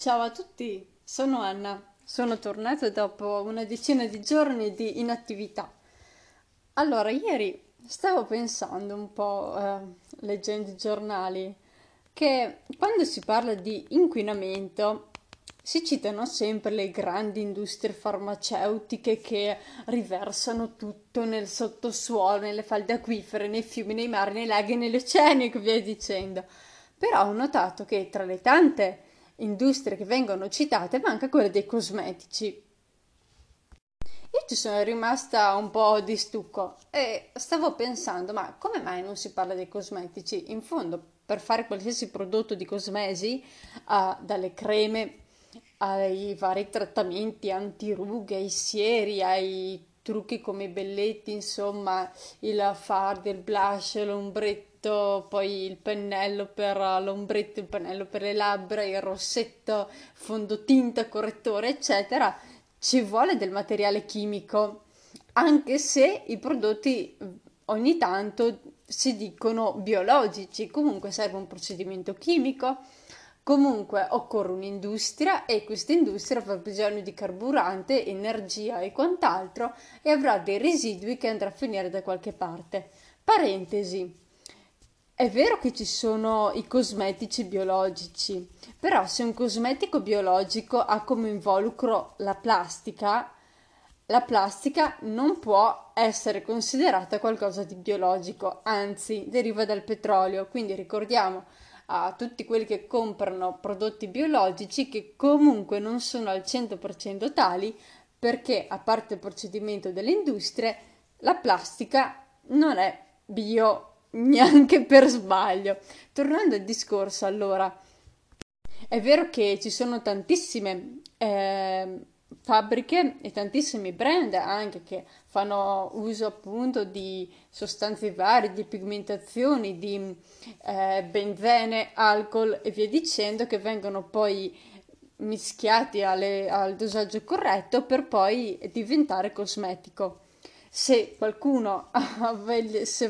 Ciao a tutti, sono Anna. Sono tornata dopo una decina di giorni di inattività. Allora, ieri stavo pensando un po', eh, leggendo i giornali, che quando si parla di inquinamento si citano sempre le grandi industrie farmaceutiche che riversano tutto nel sottosuolo, nelle falde acquifere, nei fiumi, nei mari, nei laghi, negli oceani e via dicendo. Però ho notato che tra le tante industrie che vengono citate manca quella dei cosmetici. Io ci sono rimasta un po' di stucco e stavo pensando, ma come mai non si parla dei cosmetici? In fondo, per fare qualsiasi prodotto di cosmesi, uh, dalle creme ai vari trattamenti antirughe, ai sieri, ai trucchi come i belletti, insomma, il fard, il blush, l'ombretto, poi il pennello per l'ombretto, il pennello per le labbra, il rossetto, fondotinta, correttore, eccetera, ci vuole del materiale chimico, anche se i prodotti ogni tanto si dicono biologici, comunque serve un procedimento chimico Comunque occorre un'industria e questa industria avrà bisogno di carburante, energia e quant'altro e avrà dei residui che andrà a finire da qualche parte. Parentesi. È vero che ci sono i cosmetici biologici, però se un cosmetico biologico ha come involucro la plastica, la plastica non può essere considerata qualcosa di biologico, anzi deriva dal petrolio, quindi ricordiamo a tutti quelli che comprano prodotti biologici che comunque non sono al 100% tali perché a parte il procedimento delle industrie la plastica non è bio neanche per sbaglio. Tornando al discorso allora, è vero che ci sono tantissime eh, fabbriche e tantissimi brand anche che fanno uso appunto di sostanze varie, di pigmentazioni, di eh, benzene, alcol e via dicendo che vengono poi mischiati alle, al dosaggio corretto per poi diventare cosmetico. Se qualcuno ha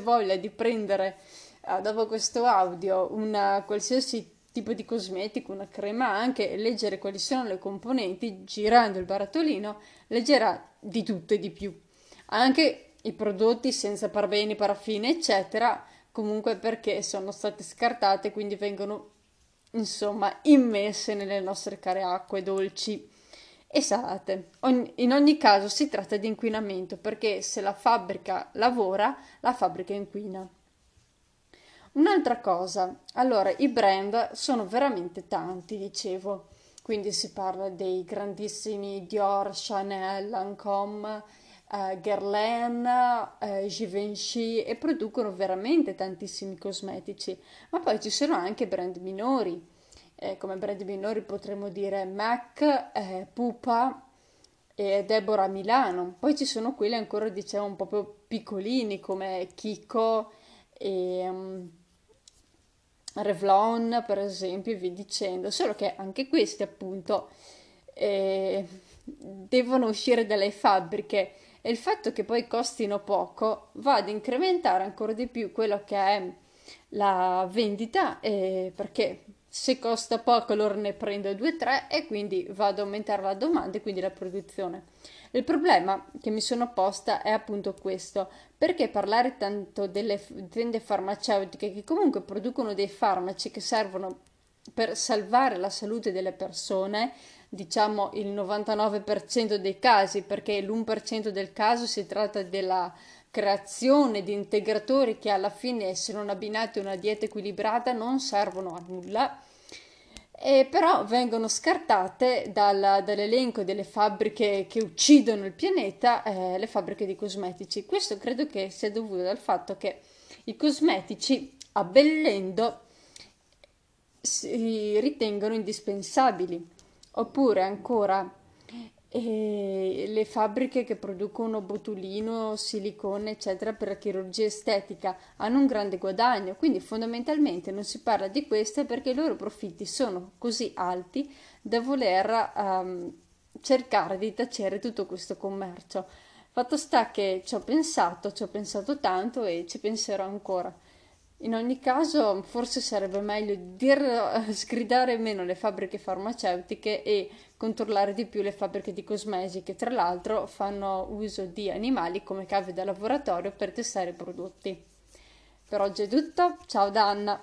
voglia di prendere eh, dopo questo audio una qualsiasi tipo di cosmetico, una crema anche, leggere quali sono le componenti, girando il barattolino, leggerà di tutto e di più. Anche i prodotti senza parabeni, paraffine, eccetera, comunque perché sono state scartate, quindi vengono insomma immesse nelle nostre care acque dolci e salate. in ogni caso si tratta di inquinamento perché se la fabbrica lavora, la fabbrica inquina. Un'altra cosa, allora i brand sono veramente tanti, dicevo, quindi si parla dei grandissimi Dior, Chanel, Lancôme, eh, Guerlain, eh, Givenchy e producono veramente tantissimi cosmetici, ma poi ci sono anche brand minori, eh, come brand minori potremmo dire MAC, eh, Pupa e Deborah Milano, poi ci sono quelli ancora diciamo un po' più piccolini come Kiko e... Um, Revlon per esempio e via dicendo, solo che anche questi appunto eh, devono uscire dalle fabbriche. E il fatto che poi costino poco va ad incrementare ancora di più quello che è la vendita eh, perché se costa poco loro ne prendono 2-3 e quindi va ad aumentare la domanda e quindi la produzione. Il problema che mi sono posta è appunto questo, perché parlare tanto delle aziende farmaceutiche che comunque producono dei farmaci che servono per salvare la salute delle persone, diciamo il 99% dei casi, perché l'1% del caso si tratta della creazione di integratori che alla fine se non abbinati a una dieta equilibrata non servono a nulla e però vengono scartate dal, dall'elenco delle fabbriche che uccidono il pianeta eh, le fabbriche di cosmetici. Questo credo che sia dovuto dal fatto che i cosmetici, abbellendo, si ritengono indispensabili, oppure ancora e le fabbriche che producono botulino, silicone, eccetera, per la chirurgia estetica hanno un grande guadagno, quindi fondamentalmente non si parla di queste perché i loro profitti sono così alti da voler um, cercare di tacere tutto questo commercio. Fatto sta che ci ho pensato, ci ho pensato tanto e ci penserò ancora. In ogni caso, forse sarebbe meglio dir, eh, sgridare meno le fabbriche farmaceutiche e controllare di più le fabbriche di cosmesi che tra l'altro fanno uso di animali come cave da laboratorio per testare i prodotti. Per oggi è tutto, ciao da Anna!